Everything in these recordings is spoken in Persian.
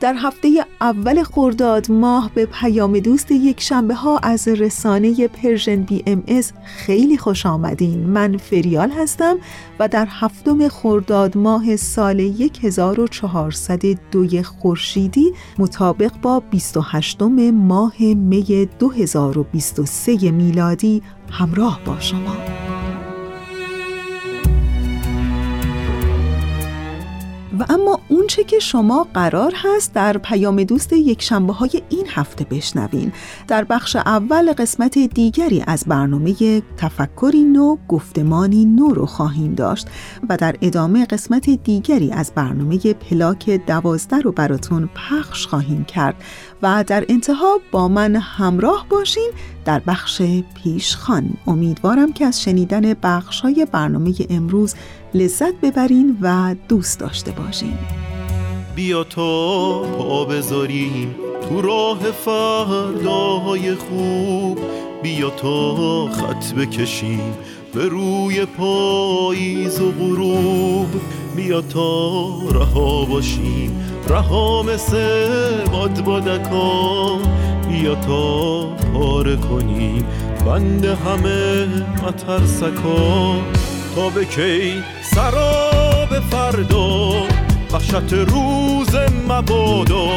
در هفته اول خرداد ماه به پیام دوست یک شنبه ها از رسانه Persian BMS خیلی خوش آمدین. من فریال هستم و در هفتم خرداد ماه سال 1402 خورشیدی مطابق با 28 ماه می 2023 میلادی همراه با شما. و اما اونچه که شما قرار هست در پیام دوست یک شنبه های این هفته بشنوین. در بخش اول قسمت دیگری از برنامه تفکری نو گفتمانی نو رو خواهیم داشت و در ادامه قسمت دیگری از برنامه پلاک دوازده رو براتون پخش خواهیم کرد. و در انتها با من همراه باشین در بخش پیشخان. امیدوارم که از شنیدن بخش های برنامه امروز لذت ببرین و دوست داشته باشین. بیا تا پا بذاریم تو راه فرداهای خوب. بیا تا خط بکشیم به روی پاییز و غروب. بیا تا رها باشیم رها مثل باد بادکا بیا تا پاره کنیم بند همه مترسکا تا به کی سراب فردا وحشت روز مبادا.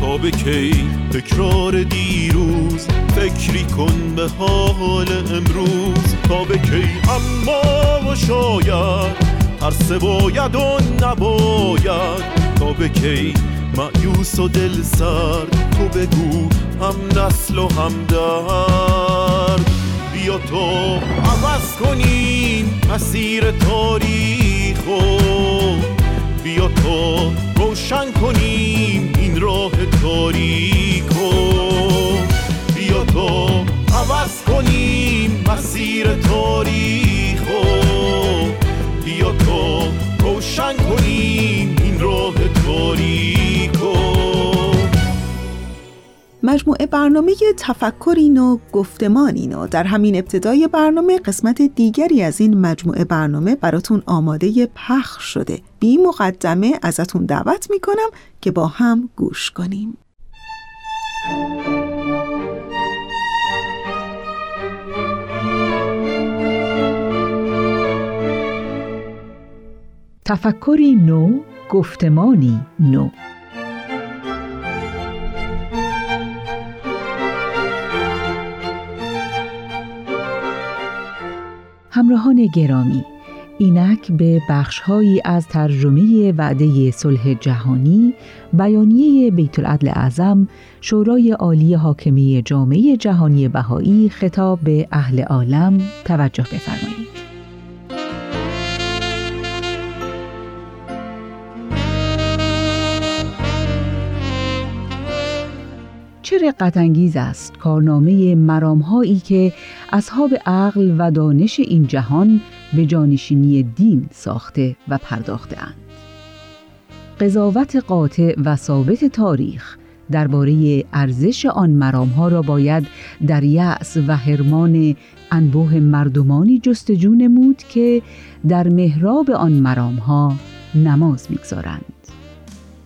تا به کی تکرار دیروز فکری کن به حال امروز. تا به کی اما و شاید هر باید و نباید. تا به کی معیوس و دل سرد تو بگو هم نسل و هم درد. بیا تو عوض کنیم مسیر تاریخ بیا تو روشن کنیم این راه تاریکو بیا تو عوض کنیم مسیر تاریخ بیا تو روشن کنیم این راه تاریکو مجموعه برنامه تفکرین و گفتمانین و در همین ابتدای برنامه قسمت دیگری از این مجموعه برنامه براتون آماده پخش شده. بی مقدمه ازتون دعوت می‌کنم که با هم گوش کنیم. تفکری نو گفتمانی نو. همراهان گرامی اینک به بخشهایی از ترجمه وعده صلح جهانی بیانیه بیت العدل اعظم شورای عالی حاکمی جامعه جهانی بهایی خطاب به اهل عالم توجه بفرمایید. رقت انگیز است کارنامه مرامهایی که اصحاب عقل و دانش این جهان به جانشینی دین ساخته و پرداخته اند. قضاوت قاطع و ثابت تاریخ درباره ارزش آن مرام ها را باید در یأس و حرمان انبوه مردمانی جستجو نمود که در محراب آن مرام ها نماز می‌گذارند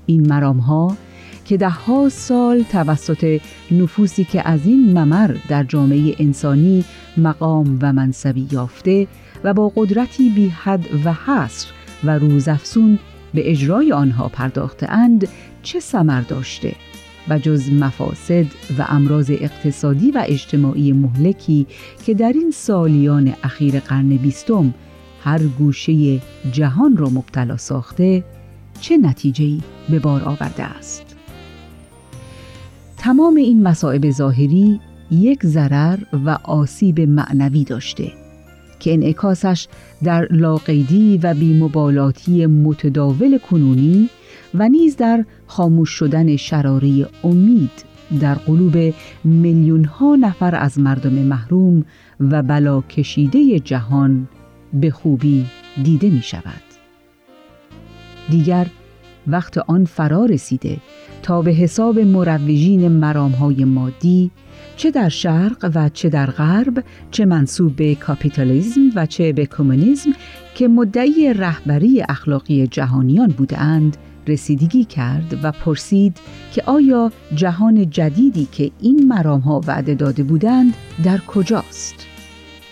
این مرام ها که ده ها سال توسط نفوسی که از این ممر در جامعه انسانی مقام و منصبی یافته و با قدرتی بی حد و حصر و روزافزون به اجرای آنها پرداخته اند چه ثمر داشته؟ و جز مفاسد و امراض اقتصادی و اجتماعی مهلکی که در این سالیان اخیر قرن بیستم هر گوشه جهان را مبتلا ساخته چه نتیجه‌ای به بار آورده است؟ تمام این مصائب ظاهری یک ضرر و آسیب معنوی داشته که انعکاسش در لاقیدی و بیمبالاتی متداول کنونی و نیز در خاموش شدن شراره امید در قلوب میلیون ها نفر از مردم محروم و بلا کشیده جهان به خوبی دیده می شود. دیگر وقت آن فرا رسیده تا به حساب مروجین مرامهای مادی چه در شرق و چه در غرب چه منصوب به کاپیتالیزم و چه به کمونیسم که مدعی رهبری اخلاقی جهانیان بودند رسیدگی کرد و پرسید که آیا جهان جدیدی که این مرام ها وعده داده بودند در کجاست؟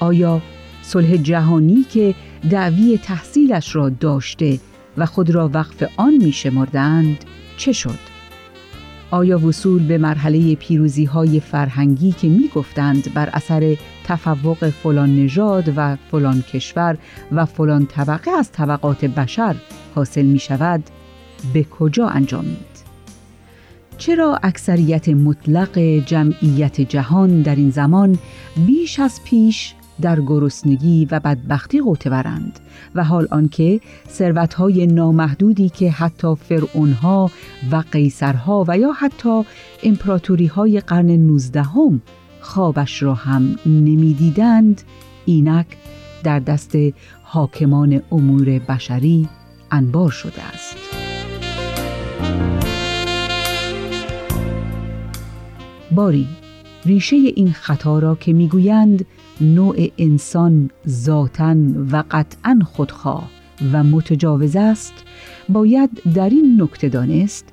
آیا صلح جهانی که دعوی تحصیلش را داشته و خود را وقف آن می شمردند چه شد؟ آیا وصول به مرحله پیروزی های فرهنگی که می گفتند بر اثر تفوق فلان نژاد و فلان کشور و فلان طبقه از طبقات بشر حاصل می شود به کجا انجامید؟ چرا اکثریت مطلق جمعیت جهان در این زمان بیش از پیش در گرسنگی و بدبختی برند و حال آنکه ثروتهای نامحدودی که حتی فرعونها و قیصرها و یا حتی امپراتوری قرن نوزدهم خوابش را هم نمی‌دیدند اینک در دست حاکمان امور بشری انبار شده است. باری ریشه این خطا را که می‌گویند نوع انسان ذاتا و قطعا خودخواه و متجاوز است باید در این نکته دانست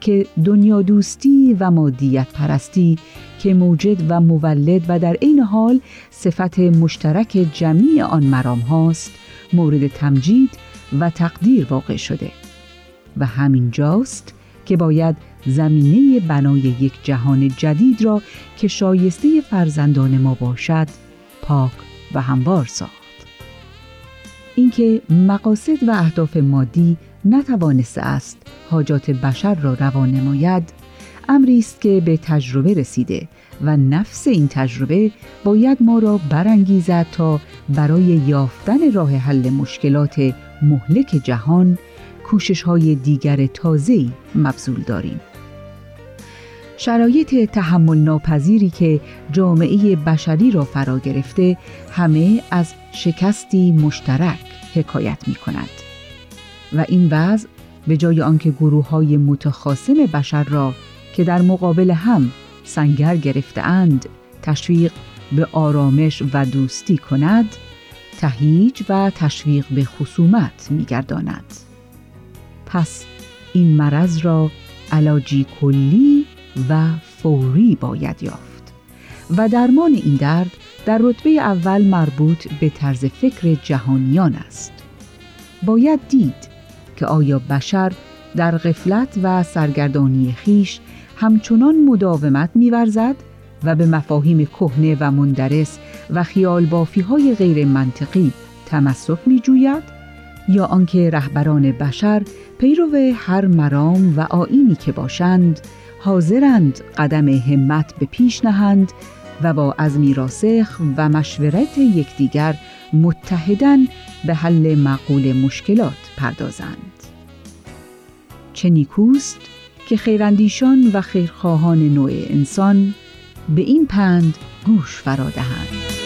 که دنیا دوستی و مادیت پرستی که موجد و مولد و در عین حال صفت مشترک جمعی آن مرام هاست مورد تمجید و تقدیر واقع شده و همین جاست که باید زمینه بنای یک جهان جدید را که شایسته فرزندان ما باشد پاک و هموار ساخت. اینکه مقاصد و اهداف مادی نتوانسته است حاجات بشر را روان نماید امری است که به تجربه رسیده و نفس این تجربه باید ما را برانگیزد تا برای یافتن راه حل مشکلات مهلک جهان کوشش های دیگر تازه‌ای مبذول داریم. شرایط تحمل ناپذیری که جامعه بشری را فرا گرفته همه از شکستی مشترک حکایت می کند و این وضع به جای آنکه گروه های متخاصم بشر را که در مقابل هم سنگر گرفتهاند تشویق به آرامش و دوستی کند تهیج و تشویق به خصومت میگرداند. پس این مرض را علاجی کلی و فوری باید یافت. و درمان این درد در رتبه اول مربوط به طرز فکر جهانیان است. باید دید که آیا بشر در غفلت و سرگردانی خیش همچنان مداومت میورزد و به مفاهیم کهنه و مندرس و خیال بافی های غیر منطقی تمسک می جوید یا آنکه رهبران بشر پیرو هر مرام و آینی که باشند حاضرند قدم همت به پیش نهند و با عزمی راسخ و مشورت یکدیگر متحدن به حل معقول مشکلات پردازند. چه نیکوست که خیراندیشان و خیرخواهان نوع انسان به این پند گوش فرا دهند.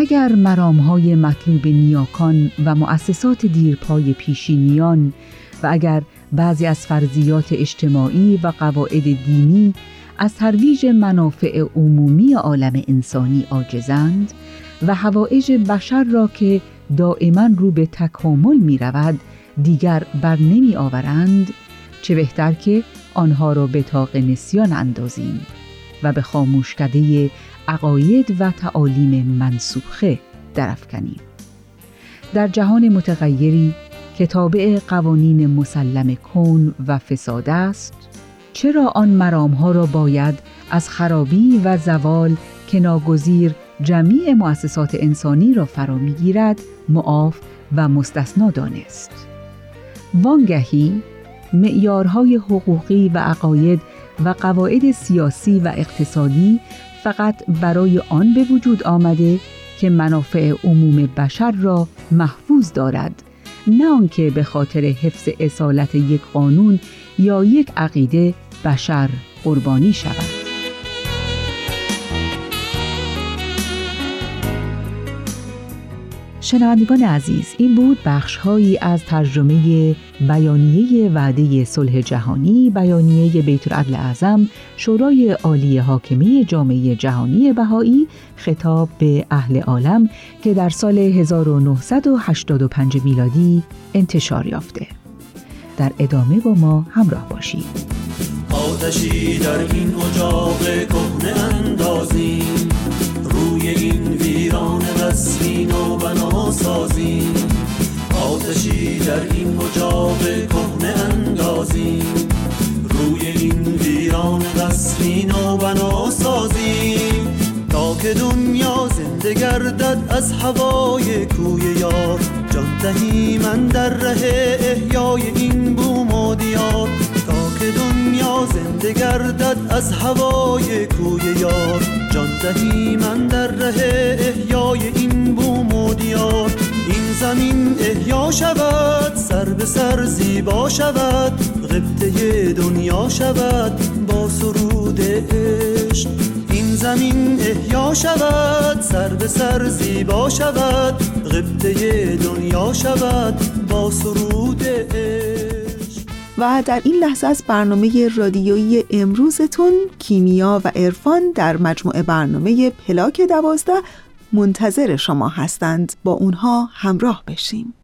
اگر مرامهای مطلوب نیاکان و مؤسسات دیرپای پیشینیان و اگر بعضی از فرضیات اجتماعی و قواعد دینی از ترویج منافع عمومی عالم انسانی عاجزند و هوایج بشر را که دائما رو به تکامل می رود دیگر بر نمی آورند چه بهتر که آنها را به تاق نسیان اندازیم و به خاموشکده عقاید و تعالیم منسوخه درفکنیم در جهان متغیری که تابع قوانین مسلم کن و فساد است چرا آن مرامها را باید از خرابی و زوال که ناگزیر جمیع مؤسسات انسانی را فرا می‌گیرد معاف و مستثنا دانست. وانگهی معیارهای حقوقی و عقاید و قواعد سیاسی و اقتصادی فقط برای آن به وجود آمده که منافع عموم بشر را محفوظ دارد. نه آنکه به خاطر حفظ اصالت یک قانون یا یک عقیده بشر قربانی شود. شنوندگان عزیز این بود بخشهایی از ترجمه بیانیه وعده صلح جهانی بیانیه بیت العدل اعظم شورای عالی حاکمی جامعه جهانی بهایی خطاب به اهل عالم که در سال 1985 میلادی انتشار یافته. در ادامه با ما همراه باشید. آتشی در این اجاق کهنه اندازیم قصری نو بنا سازیم تا که دنیا زنده گردد از هوای کوی یار. جان دهی من در ره احیای این بوم و دیار. تا که دنیا زنده گردد از هوای کوی یار. جان دهی من در ره احیای این بوم و دیار. این زمین احیا شود سر به سر زیبا شود. غبطه دنیا شود با عشق این زمین احیا شود سر به سر زیبا شود غبطه دنیا شود با سرود و در این لحظه از برنامه رادیویی امروزتون کیمیا و عرفان در مجموعه برنامه پلاک دوازده منتظر شما هستند. با اونها همراه بشیم.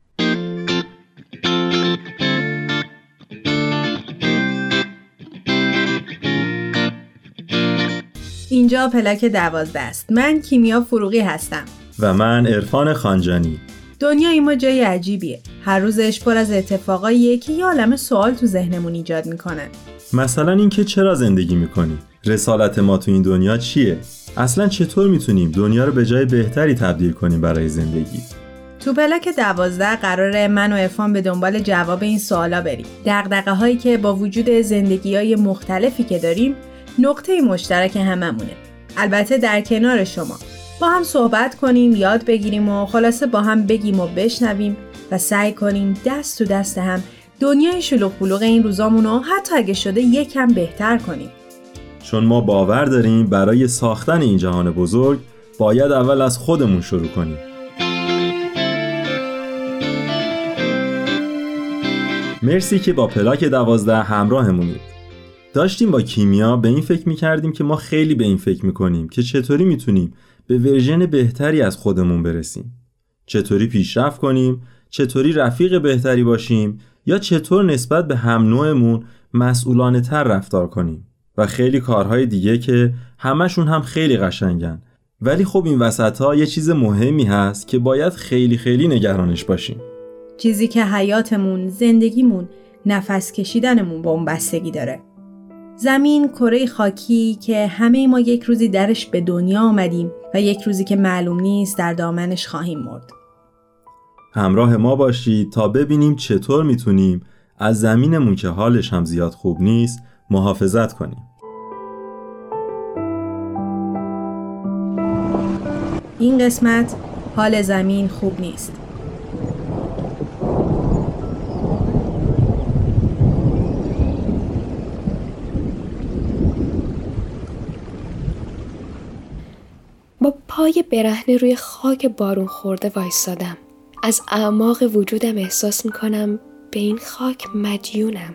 اینجا پلاک دوازده است. من کیمیا فروغی هستم. و من عرفان خانجانی. دنیای ما جای عجیبیه. هر روزش پر از اتفاقاییه که یه عالم سوال تو ذهنمون ایجاد می‌کنن مثلا اینکه چرا زندگی می‌کنیم؟ رسالت ما تو این دنیا چیه؟ اصلا چطور می‌تونیم دنیا رو به جای بهتری تبدیل کنیم برای زندگی؟ تو پلاک دوازده قرار من و ارفان به دنبال جواب این سوالا بریم. دقدقه هایی که با وجود زندگی های مختلفی که داریم نقطه مشترک هممونه. البته در کنار شما. با هم صحبت کنیم یاد بگیریم و خلاصه با هم بگیم و بشنویم و سعی کنیم دست تو دست هم دنیای شلوغ بلوغ این روزامون رو حتی اگه شده یکم بهتر کنیم. چون ما باور داریم برای ساختن این جهان بزرگ باید اول از خودمون شروع کنیم. مرسی که با پلاک دوازده همراهمونید. داشتیم با کیمیا به این فکر می‌کردیم که ما خیلی به این فکر می‌کنیم که چطوری می‌تونیم به ورژن بهتری از خودمون برسیم. چطوری پیشرفت کنیم؟ چطوری رفیق بهتری باشیم؟ یا چطور نسبت به هم نوعمون مسئولانه تر رفتار کنیم؟ و خیلی کارهای دیگه که همشون هم خیلی قشنگن. ولی خب این وسط ها یه چیز مهمی هست که باید خیلی خیلی نگرانش باشیم. چیزی که حیاتمون، زندگیمون، نفس کشیدنمون با اون بستگی داره. زمین کره خاکی که همه ما یک روزی درش به دنیا آمدیم و یک روزی که معلوم نیست در دامنش خواهیم مرد. همراه ما باشید تا ببینیم چطور می‌تونیم از زمینمون که حالش هم زیاد خوب نیست محافظت کنیم. این قسمت حال زمین خوب نیست. پای برهنه روی خاک بارون خورده وایستادم. از اعماق وجودم احساس می‌کنم به این خاک مدیونم.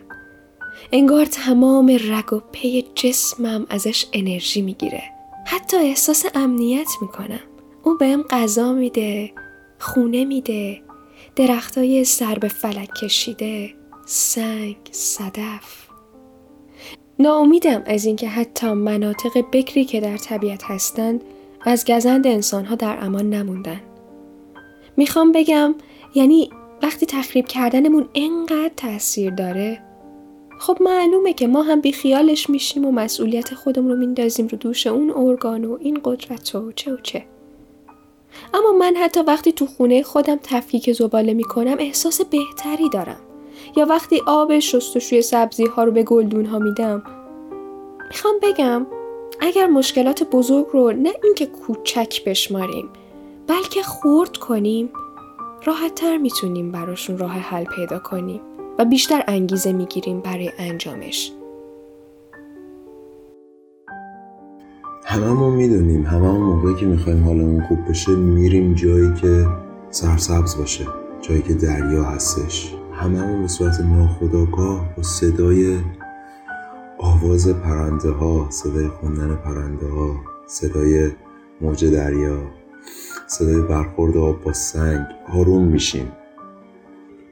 انگار تمام رگ و پی جسمم ازش انرژی می‌گیره. حتی احساس امنیت می‌کنم. اون بهم غذا میده خونه میده درختای سر به فلک کشیده سنگ صدف. ناامیدم از اینکه حتی مناطق بکری که در طبیعت هستند از گزند انسانها در امان نموندن. می‌خوام بگم یعنی وقتی تخریب کردنمون انقدر تاثیر داره خب معلومه که ما هم بیخیالش میشیم و مسئولیت خودمون رو میندازیم رو دوش اون ارگان و این قدرت و چه و چه. اما من حتی وقتی تو خونه خودم تفکیک زباله می‌کنم احساس بهتری دارم. یا وقتی آب شستشوی سبزی ها رو به گلدون ها میدم. می‌خوام بگم اگر مشکلات بزرگ رو نه اینکه کوچک بشماریم بلکه خورد کنیم راحت تر می‌تونیم براشون راه حل پیدا کنیم و بیشتر انگیزه می‌گیریم برای انجامش. هممون می‌دونیم هممون موقعی که می‌خوایم حالمون خوب بشه میریم جایی که سرسبز باشه جایی که دریا هستش. هممون به صورت ناخداگاه با صدای آواز پرنده ها صدای خوندن پرنده ها صدای موج دریا صدای برخورد آب با سنگ آروم میشیم.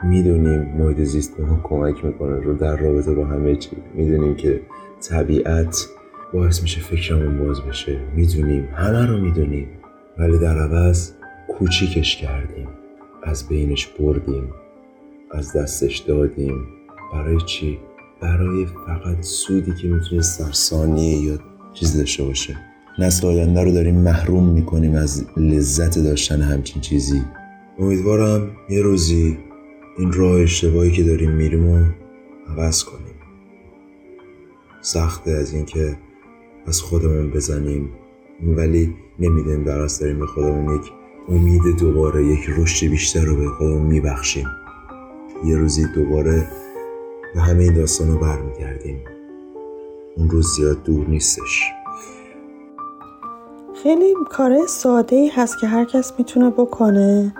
می‌دونیم محیط زیست به ما کمک می‌کنه رو در رابطه با همه چی. می‌دونیم که طبیعت باعث میشه فکرمون باز بشه. می‌دونیم همه رو می‌دونیم. ولی در عوض کوچیکش کردیم. از بینش بردیم. از دستش دادیم. برای چی؟ برای فقط سودی که می‌تونست در ثانیه یا چیز داشته باشه. نسل آینده رو داریم محروم می‌کنیم از لذت داشتن همچین چیزی. امیدوارم یه روزی این راه اشتباهی که داریم میریم و عوض کنیم. سخته از اینکه از خودمون بزنیم ولی نمی‌دونیم در داریم به خودمون یک امید دوباره یک رشد بیشتر رو به خودمون میبخشیم. یه روزی دوباره به همه این داستان رو برمیگردیم. اون روز زیاد دور نیستش. خیلی کار ساده ای هست که هر کس می‌تونه بکنه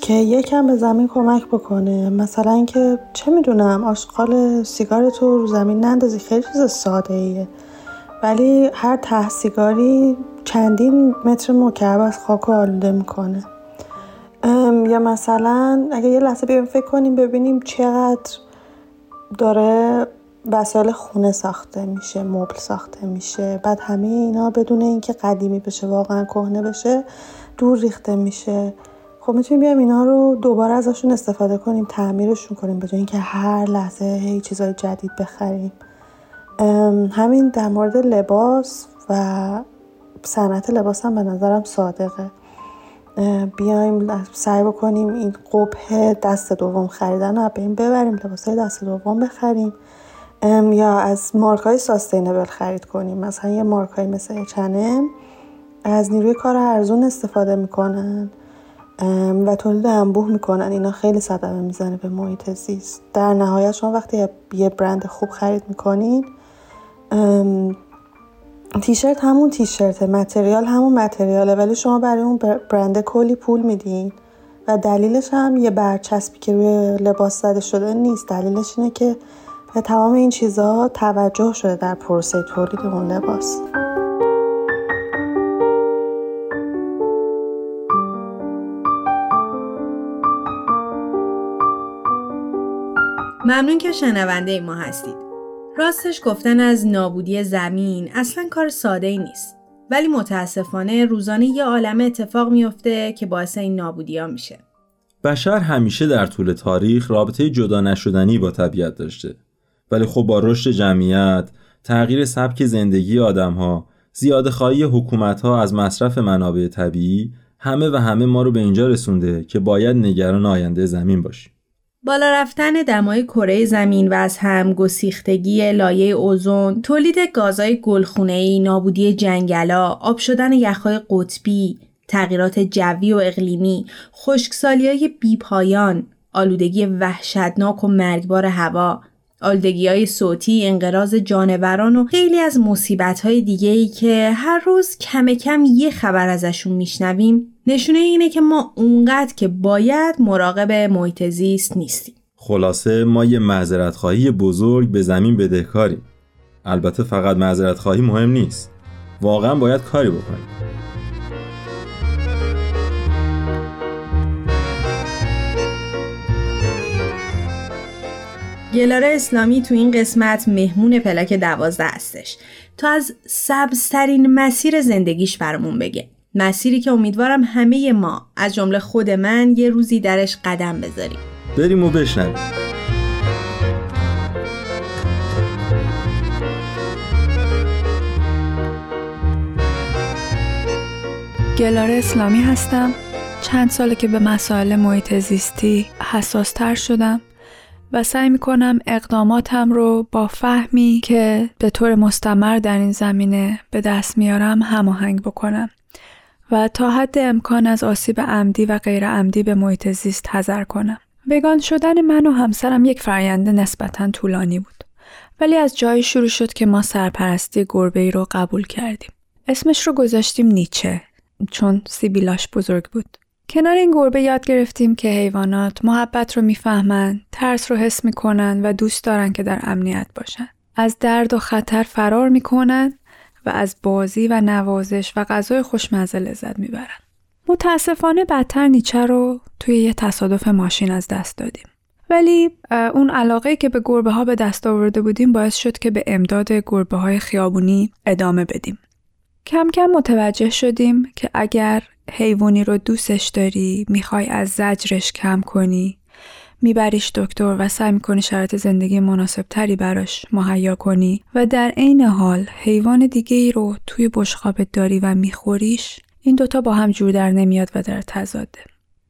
که یکم به زمین کمک بکنه. مثلا اینکه چه می‌دونم آشغال سیگار تو رو زمین نندازی خیلی چیز ساده ایه ولی هر ته سیگاری چندین متر مکعب از خاک آلوده می‌کنه. یا مثلا اگه یه لحظه بیایم فکر کنیم ببینیم چقدر داره وسایل خونه ساخته میشه مبل ساخته میشه. بعد همه اینا بدون اینکه قدیمی بشه واقعا کهنه بشه دور ریخته میشه. خب می‌تونیم بیایم اینا رو دوباره ازشون استفاده کنیم تعمیرشون کنیم به اینکه هر لحظه هی چیزای جدید بخریم. همین در مورد لباس و صنعت لباس هم به نظرم صادقه. بیایم سعی بکنیم این قبه دست دوم خریدن رو به این ببریم لباس دست دوم بخریم. یا از مارک های ساستینبل خرید کنیم. مثلا یه مارک های مثل چنم از نیروی کار ارزون استفاده می‌کنن و تولید انبوه می‌کنن. اینا خیلی صدمه می‌زنه به محیط زیست. در نهایت شما وقتی یه برند خوب خرید می‌کنین تیشرت همون تیشرته متریال همون متریاله ولی شما برای اون برند کلی پول میدین و دلیلش هم یه برچسبی که روی لباس زده شده نیست دلیلش اینه که به تمام این چیزها توجه شده در پروسه تولید اون لباس ممنون که شنونده ما هستید. راستش گفتن از نابودی زمین اصلا کار ساده ای نیست. ولی متاسفانه روزانه یه عالم اتفاق میفته که باعث این نابودی ها میشه. بشر همیشه در طول تاریخ رابطه جدا نشدنی با طبیعت داشته. ولی خب با رشد جمعیت، تغییر سبک زندگی آدم ها، زیاد خواهی حکومت ها از مصرف منابع طبیعی همه و همه ما رو به اینجا رسونده که باید نگران آینده زمین باشیم. بالا رفتن دمای کره زمین و از هم گسیختگی لایه اوزون، تولید گازهای گلخونه‌ای، نابودی جنگلا، آب شدن یخهای قطبی، تغییرات جوی و اقلیمی، خشکسالی های بیپایان، آلودگی وحشتناک و مرگبار هوا، آلدگی های صوتی، انقراض جانوران و خیلی از مصیبت های دیگه ای که هر روز کم کم یه خبر ازشون میشنویم نشونه اینه که ما اونقدر که باید مراقب محیط زیست نیستیم. خلاصه ما یه معذرت خواهی بزرگ به زمین بدهکاریم. البته فقط معذرت خواهی مهم نیست. واقعا باید کاری بکنیم. گلاره اسلامی تو این قسمت مهمون پلاک دوازده هستش. تا از سبزترین مسیر زندگیش برامون بگه. مسیری که امیدوارم همه ما از جمله خود من یه روزی درش قدم بذاریم. بریم و بشنویم. گلاره اسلامی هستم. چند ساله که به مسائل محیط زیستی حساس تر شدم. و سعی می کنم اقداماتم رو با فهمی که به طور مستمر در این زمینه به دست میارم هماهنگ بکنم و تا حد امکان از آسیب عمدی و غیر عمدی به محیط زیست حذر کنم. وگان شدن من و همسرم یک فرآیند نسبتا طولانی بود. ولی از جایی شروع شد که ما سرپرستی گربه ای رو قبول کردیم. اسمش رو گذاشتیم نیچه چون سیبیلاش بزرگ بود. کنار این گربه یاد گرفتیم که حیوانات محبت رو می‌فهمن، ترس رو حس می‌کنن و دوست دارن که در امنیت باشن. از درد و خطر فرار می‌کنن و از بازی و نوازش و غذای خوشمزه لذت می‌برن. متاسفانه بدتر نیچه رو توی یه تصادف ماشین از دست دادیم. ولی اون علاقه که به گربه ها به دست آورده بودیم باعث شد که به امداد گربه های خیابونی ادامه بدیم. کم کم متوجه شدیم که اگر حیوانی رو دوستش داری می‌خوای از زجرش کم کنی. میبریش دکتر و سعی می‌کنی شرایط زندگی مناسب تری براش مهیا کنی. و در عین حال حیوان دیگه ای رو توی بشقابت داری و میخوریش این دوتا با هم جور در نمیاد و در تضاده.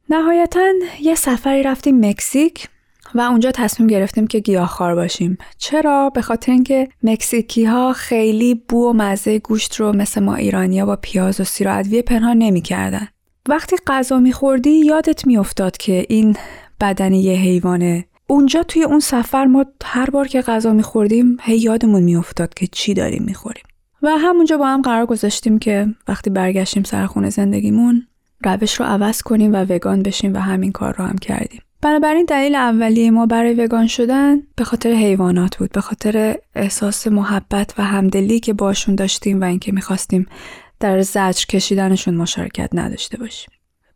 نهایتا یه سفری رفتیم مکزیک. و اونجا تصمیم گرفتیم که گیاهخوار باشیم. چرا؟ به خاطر اینکه مکزیکی ها خیلی بو و مزه گوشت رو مثل ما ایرانیا با پیاز و سیر و ادویه پنهان نمی‌کردن. وقتی غذا میخوردی یادت میافتاد که این بدن یه حیوانه. اونجا توی اون سفر ما هر بار که غذا میخوردیم هی یادمون میافتاد که چی داریم می‌خوریم. و همونجا با هم قرار گذاشتیم که وقتی برگشتیم سر خونه زندگیمون روش رو عوض کنیم و وگان بشیم و همین کار رو هم کردیم. بنابراین دلیل اولیه ما برای وگان شدن به خاطر حیوانات بود به خاطر احساس محبت و همدلی که باشون داشتیم و اینکه می‌خواستیم در زجر کشیدنشون مشارکت نداشته باشیم.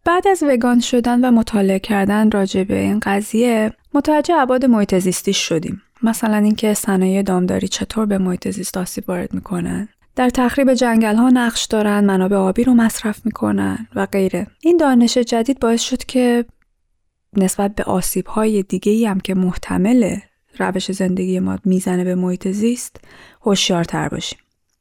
بعد از وگان شدن و مطالعه کردن راجع به این قضیه متوجه ابعاد محیط زیستی شدیم. مثلا اینکه صنایع دامداری چطور به محیط زیست آسیب وارد می‌کنن. در تخریب جنگل ها نقش دارن منابع آبی رو مصرف می‌کنن و غیره. این دانش جدید باعث شد که نسبت به آسیب های دیگه ای هم که محتمل روش زندگی ما می‌زنه به محیط زیست هوشیارتر باشیم.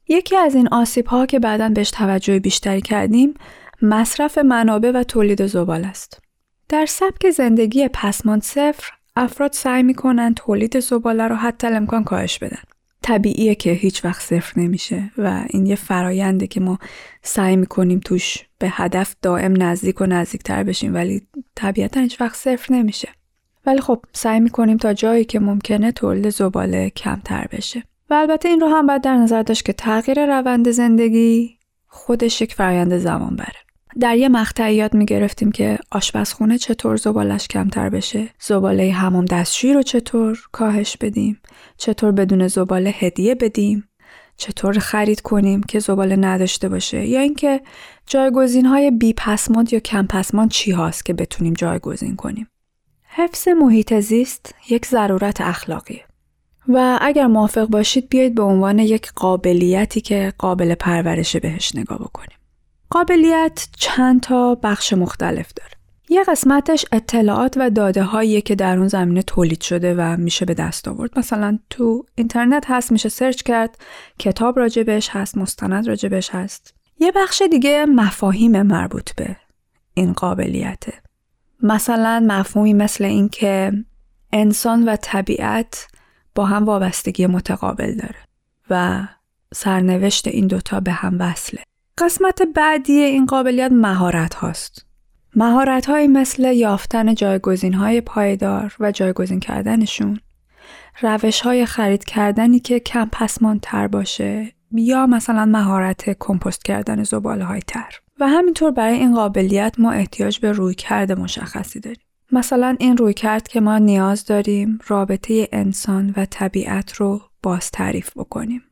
یکی از این آسیب ها که بعدا بهش توجه بیشتری کردیم مصرف منابع و تولید زبال است. در سبک زندگی پسمان صفر افراد سعی می‌کنن تولید زباله رو حتی امکان کاهش بدن. طبیعیه که هیچ وقت صفر نمیشه و این یه فراینده که ما سعی می‌کنیم توش به هدف دائم نزدیک و نزدیکتر بشیم ولی طبیعتا هیچ وقت صفر نمیشه. ولی خب سعی می‌کنیم تا جایی که ممکنه تولید زباله کمتر بشه. و البته این رو هم باید در نظر داشت که تغییر روند زندگی خودش یک فرایند زمان بره در یه مقطع یاد می‌گرفتیم که آشپزخونه چطور زبالش کمتر بشه زباله همون دستشویی رو چطور کاهش بدیم چطور بدون زباله هدیه بدیم چطور خرید کنیم که زباله نداشته باشه یا اینکه جایگزین های بی پسماند یا کم پسماند چی هاست که بتونیم جایگزین کنیم. حفظ محیط زیست یک ضرورت اخلاقیه. و اگر موافق باشید بیایید به عنوان یک قابلیتی که قابل پرورش بهش نگاه بکنیم. قابلیت چند تا بخش مختلف داره. یه قسمتش اطلاعات و داده هایی که در اون زمینه تولید شده و میشه به دست آورد. مثلا تو اینترنت هست میشه سرچ کرد، کتاب راجبش هست، مستند راجبش هست. یه بخش دیگه مفاهیم مربوط به این قابلیته. مثلا مفهومی مثل اینکه انسان و طبیعت با هم وابستگی متقابل داره و سرنوشت این دوتا به هم وصله. قسمت بعدی این قابلیت مهارت هاست. مهارت های مثل یافتن جایگزین های پایدار و جایگزین کردنشون روش های خرید کردنی که کم پسمان تر باشه یا مثلا مهارت کمپوست کردن زباله های تر. و همینطور برای این قابلیت ما احتیاج به روی کرد مشخصی داریم. مثلا این روی کرد که ما نیاز داریم رابطه انسان و طبیعت رو باز تعریف بکنیم.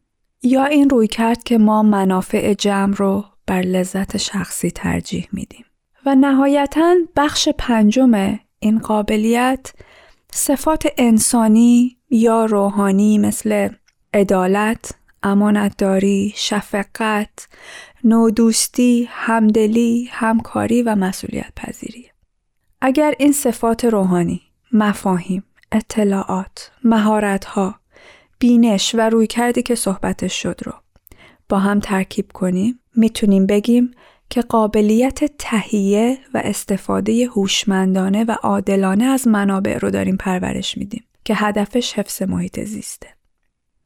یا این روی کرد که ما منافع جمع رو بر لذت شخصی ترجیح میدیم و نهایتا بخش پنجم این قابلیت صفات انسانی یا روحانی مثل عدالت، امانتداری، شفقت، نودوستی، همدلی، همکاری و مسئولیت پذیری. اگر این صفات روحانی، مفاهیم، اطلاعات، مهارتها، بینش و روی کردی که صحبتش شد رو با هم ترکیب کنیم می‌تونیم بگیم که قابلیت تهیه و استفاده هوشمندانه و عادلانه از منابع رو داریم پرورش میدیم که هدفش حفظ محیط زیسته.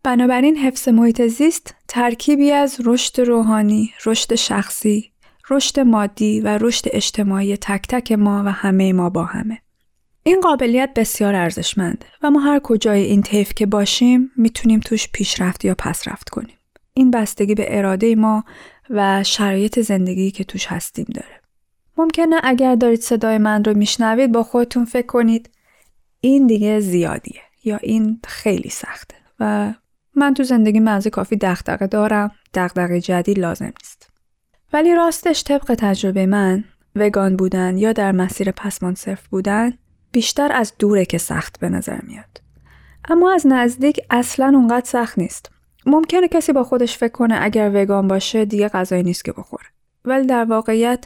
بنابراین حفظ محیط زیست ترکیبی از رشد روحانی، رشد شخصی، رشد مادی و رشد اجتماعی تک تک ما و همه ما با همه. این قابلیت بسیار ارزشمنده و ما هر کجای این طیف که باشیم می‌تونیم توش پیشرفت یا پسرفت کنیم. این بستگی به اراده ما و شرایط زندگی که توش هستیم داره. ممکنه اگر دارید صدای من رو میشنوید با خودتون فکر کنید این دیگه زیادیه یا این خیلی سخته و من تو زندگی منزی کافی دغدغه دارم دغدغه جدید لازم نیست ولی راستش طبق تجربه من وگان بودن یا در مسیر پسمان صرف بودن بیشتر از دوره که سخت به نظر میاد. اما از نزدیک اصلا اونقدر سخت نیست. ممکنه کسی با خودش فکر کنه اگر وگان باشه دیگه غذایی نیست که بخوره. ولی در واقعیت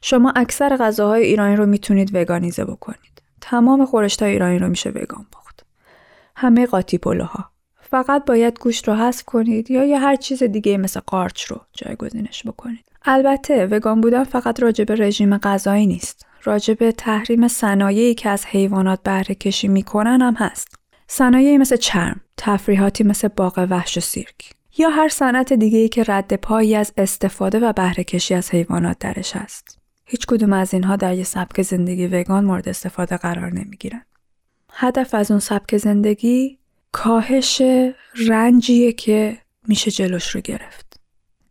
شما اکثر غذاهای ایرانی رو می‌تونید وگانیزه بکنید. تمام خورشتای ایرانی رو میشه وگان پخت همه قاطی پلوها. فقط باید گوشت رو حذف کنید یا یه هر چیز دیگه مثل قارچ رو جایگزینش بکنید. البته وگان بودن فقط راجع به رژیم غذایی نیست. راجع به تحریم صنایعی که از حیوانات بهره کشی می‌کنن هم هست صنایعی مثل چرم تفریحاتی مثل باغ وحش و سیرک یا هر صنعت دیگه که رد پایی از استفاده و بهره کشی از حیوانات درش است. هیچ کدوم از اینها در یه سبک زندگی وگان مورد استفاده قرار نمی‌گیرن. هدف از اون سبک زندگی کاهش رنجیه که میشه جلوش رو گرفت.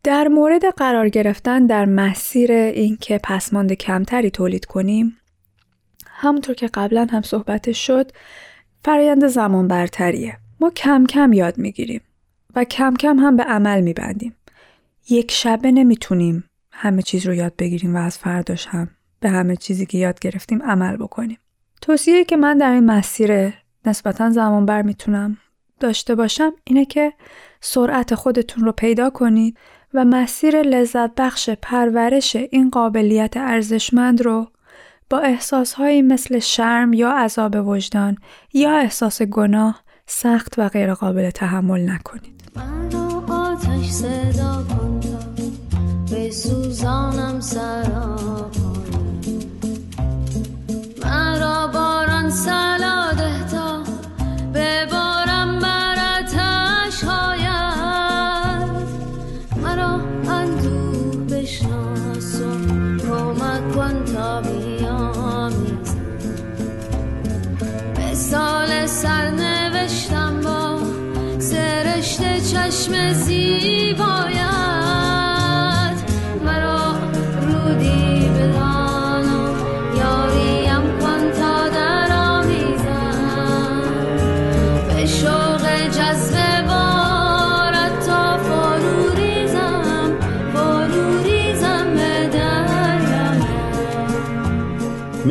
در مورد قرار گرفتن در مسیر اینکه پسماند کمتری تولید کنیم همونطور که قبلا هم صحبتش شد فرایند زمان برتریه. ما کم کم یاد می‌گیریم و کم کم هم به عمل میبندیم. یک شبه نمی‌تونیم همه چیز رو یاد بگیریم و از فرداش هم به همه چیزی که یاد گرفتیم عمل بکنیم. توصیه که من در این مسیر نسبتا زمان بر می‌تونم داشته باشم اینه که سرعت خودتون رو پیدا کنید و مسیر لذت بخش پرورش این قابلیت ارزشمند رو با احساسهایی مثل شرم یا عذاب وجدان یا احساس گناه سخت و غیر قابل تحمل نکنید.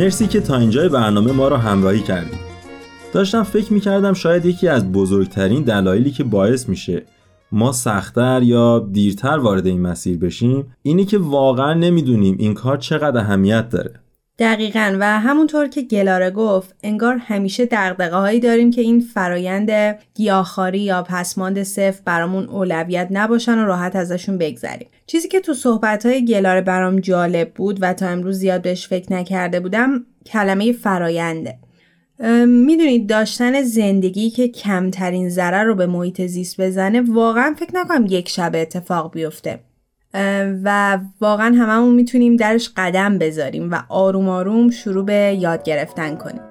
مرسی که تا اینجای برنامه ما رو همراهی کردید. داشتم فکر می‌کردم شاید یکی از بزرگترین دلایلی که باعث میشه ما سختتر یا دیرتر وارد این مسیر بشیم اینی که واقعا نمی‌دونیم این کار چقدر اهمیت داره دقیقا. و همونطور که گلاره گفت انگار همیشه دقدقه هایی داریم که این فرایند گیاهخواری یا پسماند صفر برامون اولویت نباشن و راحت ازشون بگذریم. چیزی که تو صحبت های گلاره برام جالب بود و تا امروز زیاد بهش فکر نکرده بودم کلمه فراینده می‌دونید داشتن زندگی که کمترین ضرر رو به محیط زیست بزنه واقعا فکر نکنم یک شب اتفاق بیفته. و واقعا هممون می‌تونیم درش قدم بذاریم و آروم آروم شروع به یاد گرفتن کنیم.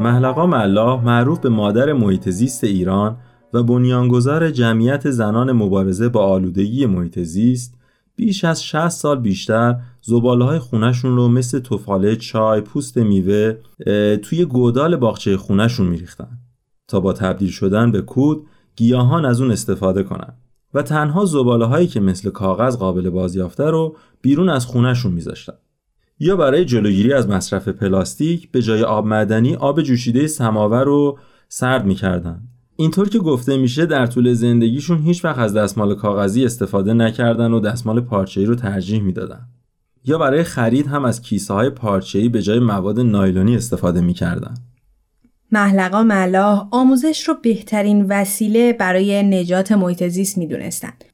محلقا ملا معروف به مادر محیط زیست ایران و بنیانگذار جمعیت زنان مبارزه با آلودگی محیط زیست بیش از 60 سال بیشتر زباله های خونشون رو مثل توفاله چای، پوست میوه توی گودال باغچه خونشون میریختن تا با تبدیل شدن به کود گیاهان از اون استفاده کنن و تنها زباله هایی که مثل کاغذ قابل بازیافته رو بیرون از خونشون میذاشتن. یا برای جلوگیری از مصرف پلاستیک به جای آب معدنی آب جوشیده سماور رو سرد می‌کردن اینطور که گفته میشه در طول زندگیشون هیچ وقت از دستمال کاغذی استفاده نکردن و دستمال پارچه‌ای رو ترجیح می‌دادن یا برای خرید هم از کیسه های پارچه‌ای به جای مواد نایلونی استفاده می‌کردن محلقا ملاح آموزش رو بهترین وسیله برای نجات محیط زیست می‌دونستند.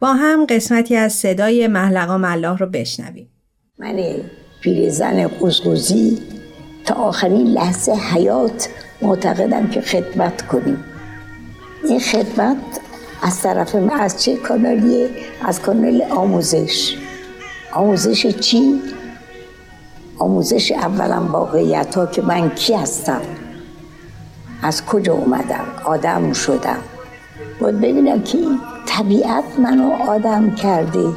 با هم قسمتی از صدای محلقا ملاح رو بشنویم. من پیرزن قزقزی تا آخرین لحظه حیات معتقدم که خدمت کنیم این خدمت از طرف من از چه کانالیه؟ از کانال آموزش. آموزش چی؟ آموزش اولا واقعیت ها که من کی هستم؟ از کجا اومدم؟ آدم شدم. باید ببینم که طبیعت منو آدم کرده.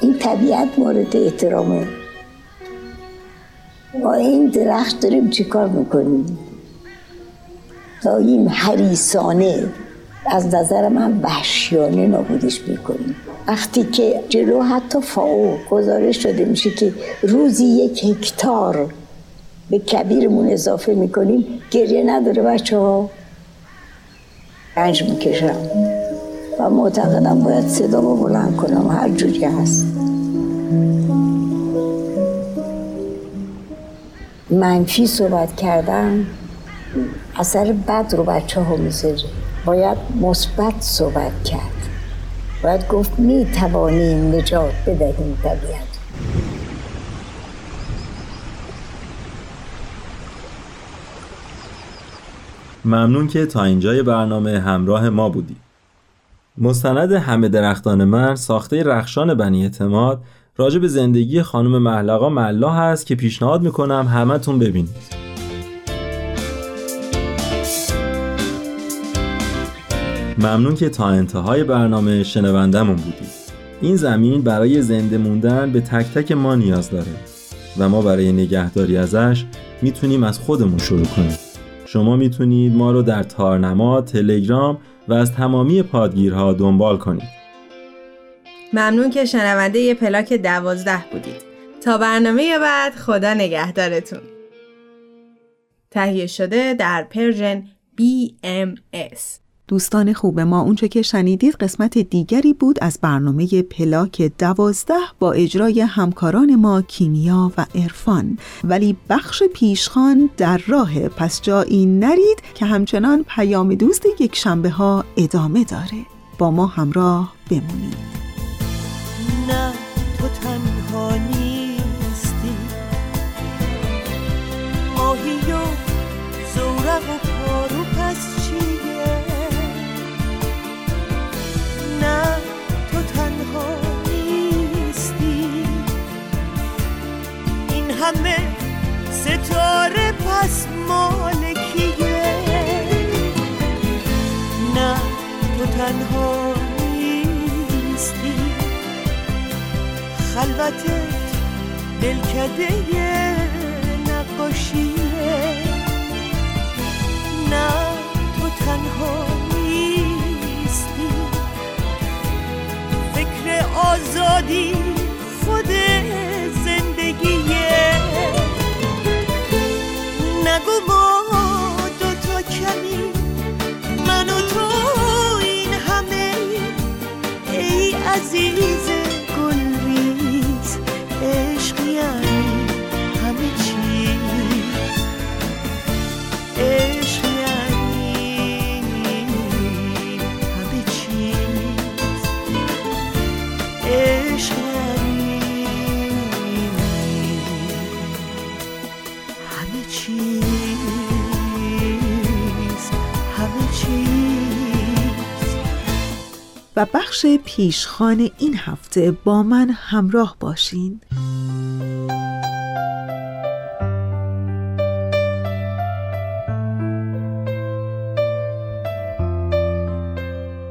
این طبیعت مورد احترامه. با این درخت داریم چیکار می‌کنیم؟ داییم حریسانه از نظر من وحشیانه نابودش می‌کنیم. وقتی که جلو حتی فاو گزارش شده میشه که روزی یک هکتار به کبیرمون اضافه می‌کنیم گریه نداره بچه ها رنج می‌کشم. و معتقدم باید صدا رو بلند کنم. هر جوری هست. منفی صحبت کردم اثر بد رو بچه ها می‌ذاره. باید مثبت صحبت کرد. باید گفت می توانیم نجات بدهیم طبیعت. ممنون که تا اینجای برنامه همراه ما بودی. مستند همه درختان من ساخته رخشان بنی اعتماد راجع به زندگی خانم محلقا ملا هست که پیشنهاد می‌کنم همتون ببینید. ممنون که تا انتهای برنامه شنوندمون بودید این زمین برای زنده موندن به تک تک ما نیاز داره و ما برای نگهداری ازش می‌تونیم از خودمون شروع کنیم شما می‌تونید ما رو در تارنما، تلگرام و از تمامی پادگیرها دنبال کنید ممنون که شنونده پلاک دوازده بودید. تا برنامه بعد خدا نگهدارتون. تهیه شده در Persian BMS دوستان خوب ما اونچه که شنیدید قسمت دیگری بود از برنامه پلاک دوازده با اجرای همکاران ما کیمیا و عرفان ولی بخش پیشخان در راه پس جایی نرید که همچنان پیام دوست یک شنبه ها ادامه داره. با ما همراه بمونید. نه تو تنها نیستی. ماهی و زورق و همه ستاره پس مالکیه. نه تو تنها نیستی. خلوتت دلکده نقاشیه. نه تو تنها نیستی. فکر آزادی ای عزیز بخش پیشخان این هفته با من همراه باشین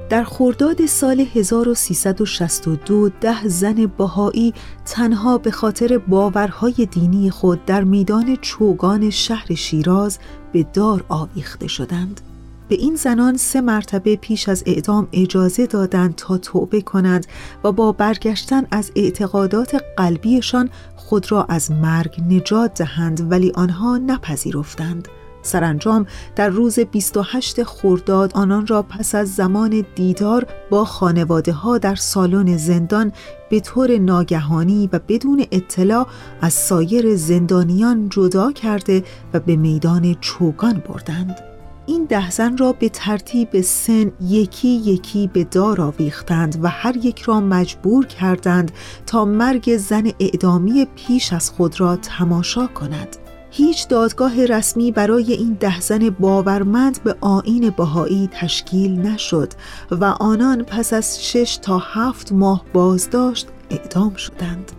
در خورداد سال 1362 ده زن باهایی تنها به خاطر باورهای دینی خود در میدان چوگان شهر شیراز به دار آویخته شدند. به این زنان سه مرتبه پیش از اعدام اجازه دادند تا توبه کنند و با برگشتن از اعتقادات قلبیشان خود را از مرگ نجات دهند ولی آنها نپذیرفتند. سرانجام در روز 28 خرداد آنان را پس از زمان دیدار با خانواده ها در سالن زندان به طور ناگهانی و بدون اطلاع از سایر زندانیان جدا کرده و به میدان چوگان بردند. این ده زن را به ترتیب سن یکی یکی به دار آویختند و هر یک را مجبور کردند تا مرگ زن اعدامی پیش از خود را تماشا کند. هیچ دادگاه رسمی برای این ده زن باورمند به آین بهایی تشکیل نشد و آنان پس از شش تا هفت ماه بازداشت اعدام شدند.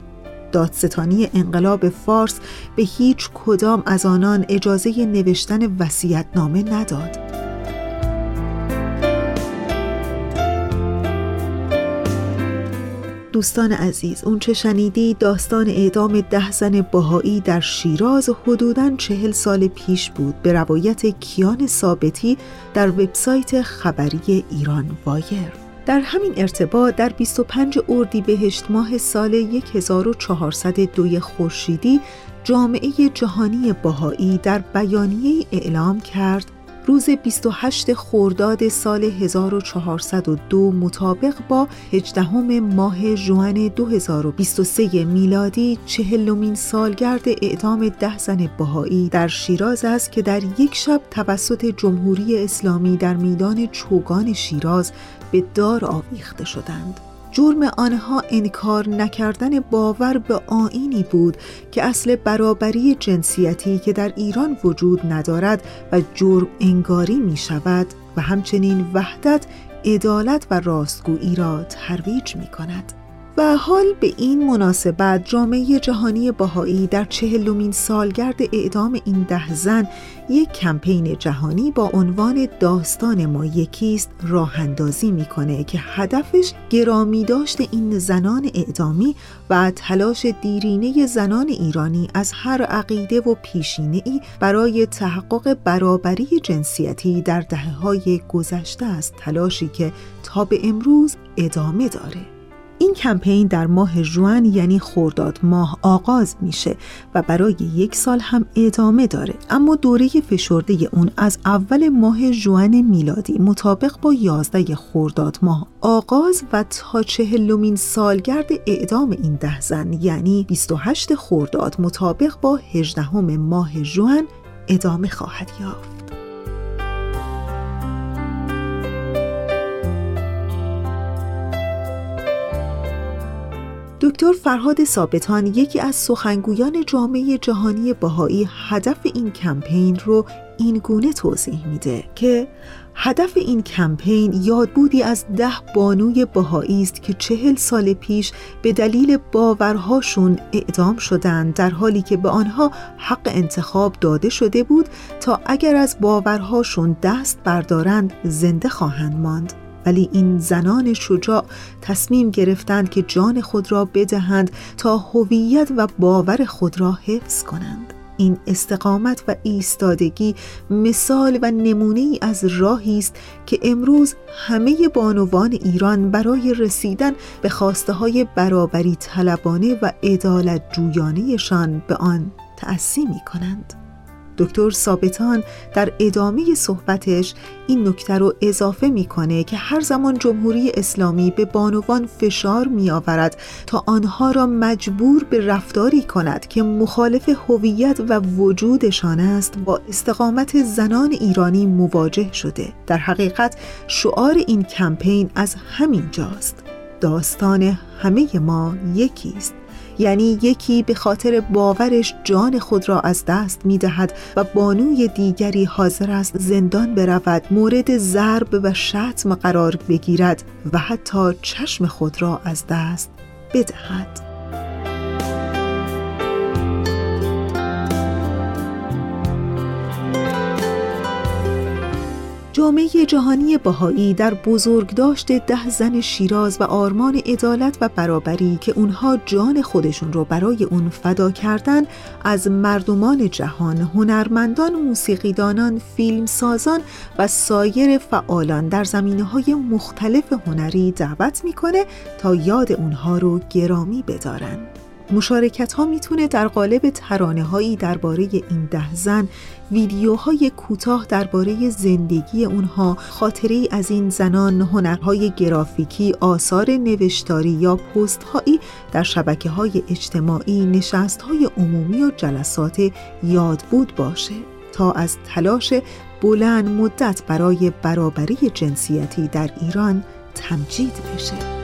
دادستانی انقلاب فارس به هیچ کدام از آنان اجازه نوشتن وصیت‌نامه نداد. دوستان عزیز اون چه شنیدی؟ داستان اعدام ده زن باهایی در شیراز حدوداً چهل سال پیش بود. به روایت کیان ثابتی در وبسایت خبری ایران وایر. در همین ارتباط در 25 اردیبهشت ماه سال 1402 خورشیدی جامعه جهانی باهایی در بیانیه اعلام کرد روز 28 خرداد سال 1402 مطابق با 18 ماه ژوئن 2023 میلادی چهلمین سالگرد اعدام ده زن بهایی در شیراز است که در یک شب توسط جمهوری اسلامی در میدان چوگان شیراز به دار آویخته شدند. جرم آنها انکار نکردن باور به آینی بود که اصل برابری جنسیتی که در ایران وجود ندارد و جرم انگاری می شود و همچنین وحدت، عدالت و راستگویی را ترویج می کند. و حال به این مناسبت جامعه جهانی باهایی در چهلمین سالگرد اعدام این ده زن یک کمپین جهانی با عنوان داستان ما یکیست راه اندازی می‌کنه که هدفش گرامی داشت این زنان اعدامی و تلاش دیرینه زنان ایرانی از هر عقیده و پیشینه ای برای تحقق برابری جنسیتی در دهه های گذشته است تلاشی که تا به امروز ادامه داره. این کمپین در ماه ژوئن یعنی خرداد ماه آغاز میشه و برای یک سال هم ادامه داره. اما دوره فشرده اون از اول ماه ژوئن میلادی مطابق با 11 خرداد ماه آغاز و تا چهلمین سالگرد اعدام این ده زن یعنی 28 خرداد مطابق با 18 ماه ژوئن ادامه خواهد یافت. دکتر فرهاد ثابتان یکی از سخنگویان جامعه جهانی بهایی هدف این کمپین رو این گونه توضیح میده که هدف این کمپین یادبودی از ده بانوی بهایی است که چهل سال پیش به دلیل باورهاشون اعدام شدند در حالی که به آنها حق انتخاب داده شده بود تا اگر از باورهاشون دست بردارند زنده خواهند ماند. ولی این زنان شجاع تصمیم گرفتند که جان خود را بدهند تا هویت و باور خود را حفظ کنند این استقامت و ایستادگی مثال و نمونه ای از راهی است که امروز همه بانوان ایران برای رسیدن به خواسته های برابری طلبانه و عدالت جویانهشان به آن تأسی می کنند. دکتر ثابتان در ادامه صحبتش این نکته رو اضافه می‌کنه که هر زمان جمهوری اسلامی به بانوان فشار می آورد تا آنها را مجبور به رفتاری کند که مخالف هویت و وجودشان است با استقامت زنان ایرانی مواجه شده. در حقیقت شعار این کمپین از همین جاست. داستان همه ما یکی است یعنی یکی به خاطر باورش جان خود را از دست می دهد و بانوی دیگری حاضر است زندان برود مورد ضرب و شتم قرار بگیرد و حتی چشم خود را از دست بدهد. جامعه جهانی بهایی در بزرگداشت ده زن شیراز و آرمان عدالت و برابری که اونها جان خودشون رو برای اون فدا کردن از مردمان جهان، هنرمندان، موسیقیدانان، فیلمسازان و سایر فعالان در زمینه های مختلف هنری دعوت می‌کنه تا یاد اونها رو گرامی بدارن. مشارکت ها می‌تونه در قالب ترانه هایی درباره این ده زن ویدیوهای کوتاه درباره زندگی اونها خاطره ای از این زنان هنرهای گرافیکی آثار نوشتاری یا پست هایی در شبکه های اجتماعی نشست های عمومی و جلسات یادبود باشه. تا از تلاش بلند مدت برای برابری جنسیتی در ایران تمجید بشه.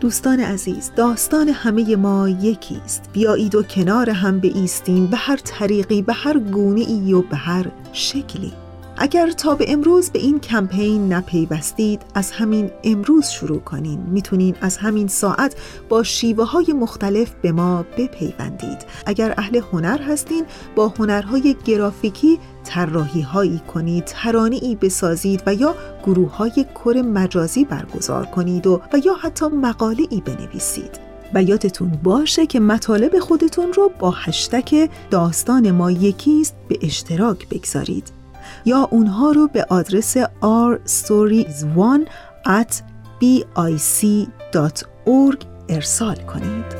دوستان عزیز داستان همه ما یکی است بیایید و کنار هم ایستیم به هر طریقی به هر گونه ای و به هر شکلی. اگر تا به امروز به این کمپین نپیوستید از همین امروز شروع کنین. می‌تونین از همین ساعت با شیوه های مختلف به ما بپیوندید. اگر اهل هنر هستین با هنرهای گرافیکی طراحی هایی کنید ترانه ای بسازید و یا گروه های کر مجازی برگزار کنید و, و یا حتی مقاله ای بنویسید. و یادتون باشه که مطالب خودتون رو با هشتک داستان ما یکیست به اشتراک بگذارید. یا اونها رو به آدرس rstories1 at bic.org ارسال کنید.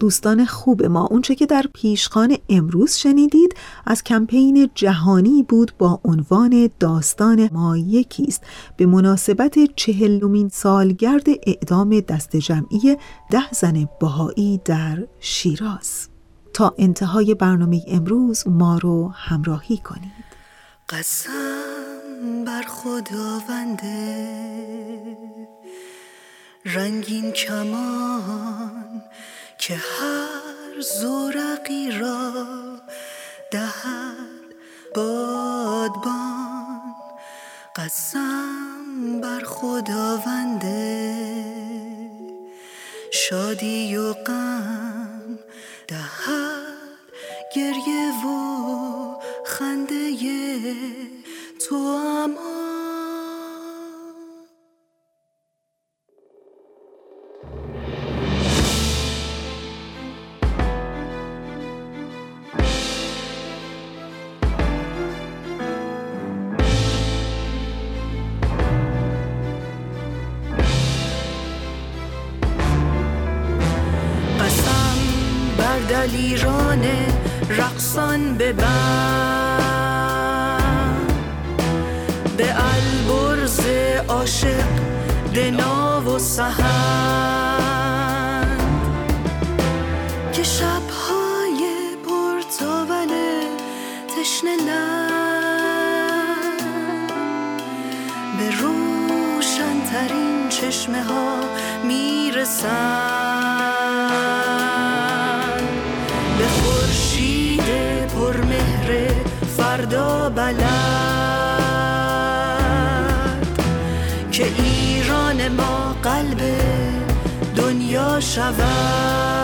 دوستان خوب ما. اونچه که در پیشخان امروز شنیدید از کمپین جهانی بود با عنوان داستان ما یکیست به مناسبت چهلمین سالگرد اعدام دست جمعی ده زن بهایی در شیراز. تا انتهای برنامه امروز ما رو همراهی کنید. قسم بر خداونده رنگین کمان که هر زورقی را دهد بادبان قسم بر خداونده شادی و غم دهد گریه و خنده تو اما دلیران رقصان ببند به البرز عاشق دنا و سهند. که شبهای پرتاول تشنه به روشنترین چشمه ها می‌رسند فردا بلد که ایران ما قلب دنیا شود.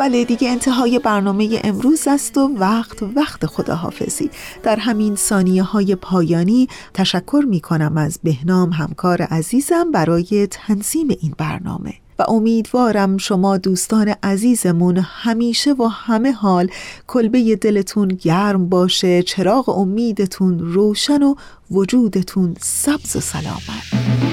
بله دیگه انتهای برنامه امروز است و وقت وقت خداحافظی. در همین ثانیه های پایانی تشکر می کنم از بهنام همکار عزیزم برای تنظیم این برنامه. و امیدوارم شما دوستان عزیزمون همیشه و همه حال کلبه دلتون گرم باشه چراغ امیدتون روشن و وجودتون سبز و سلامت.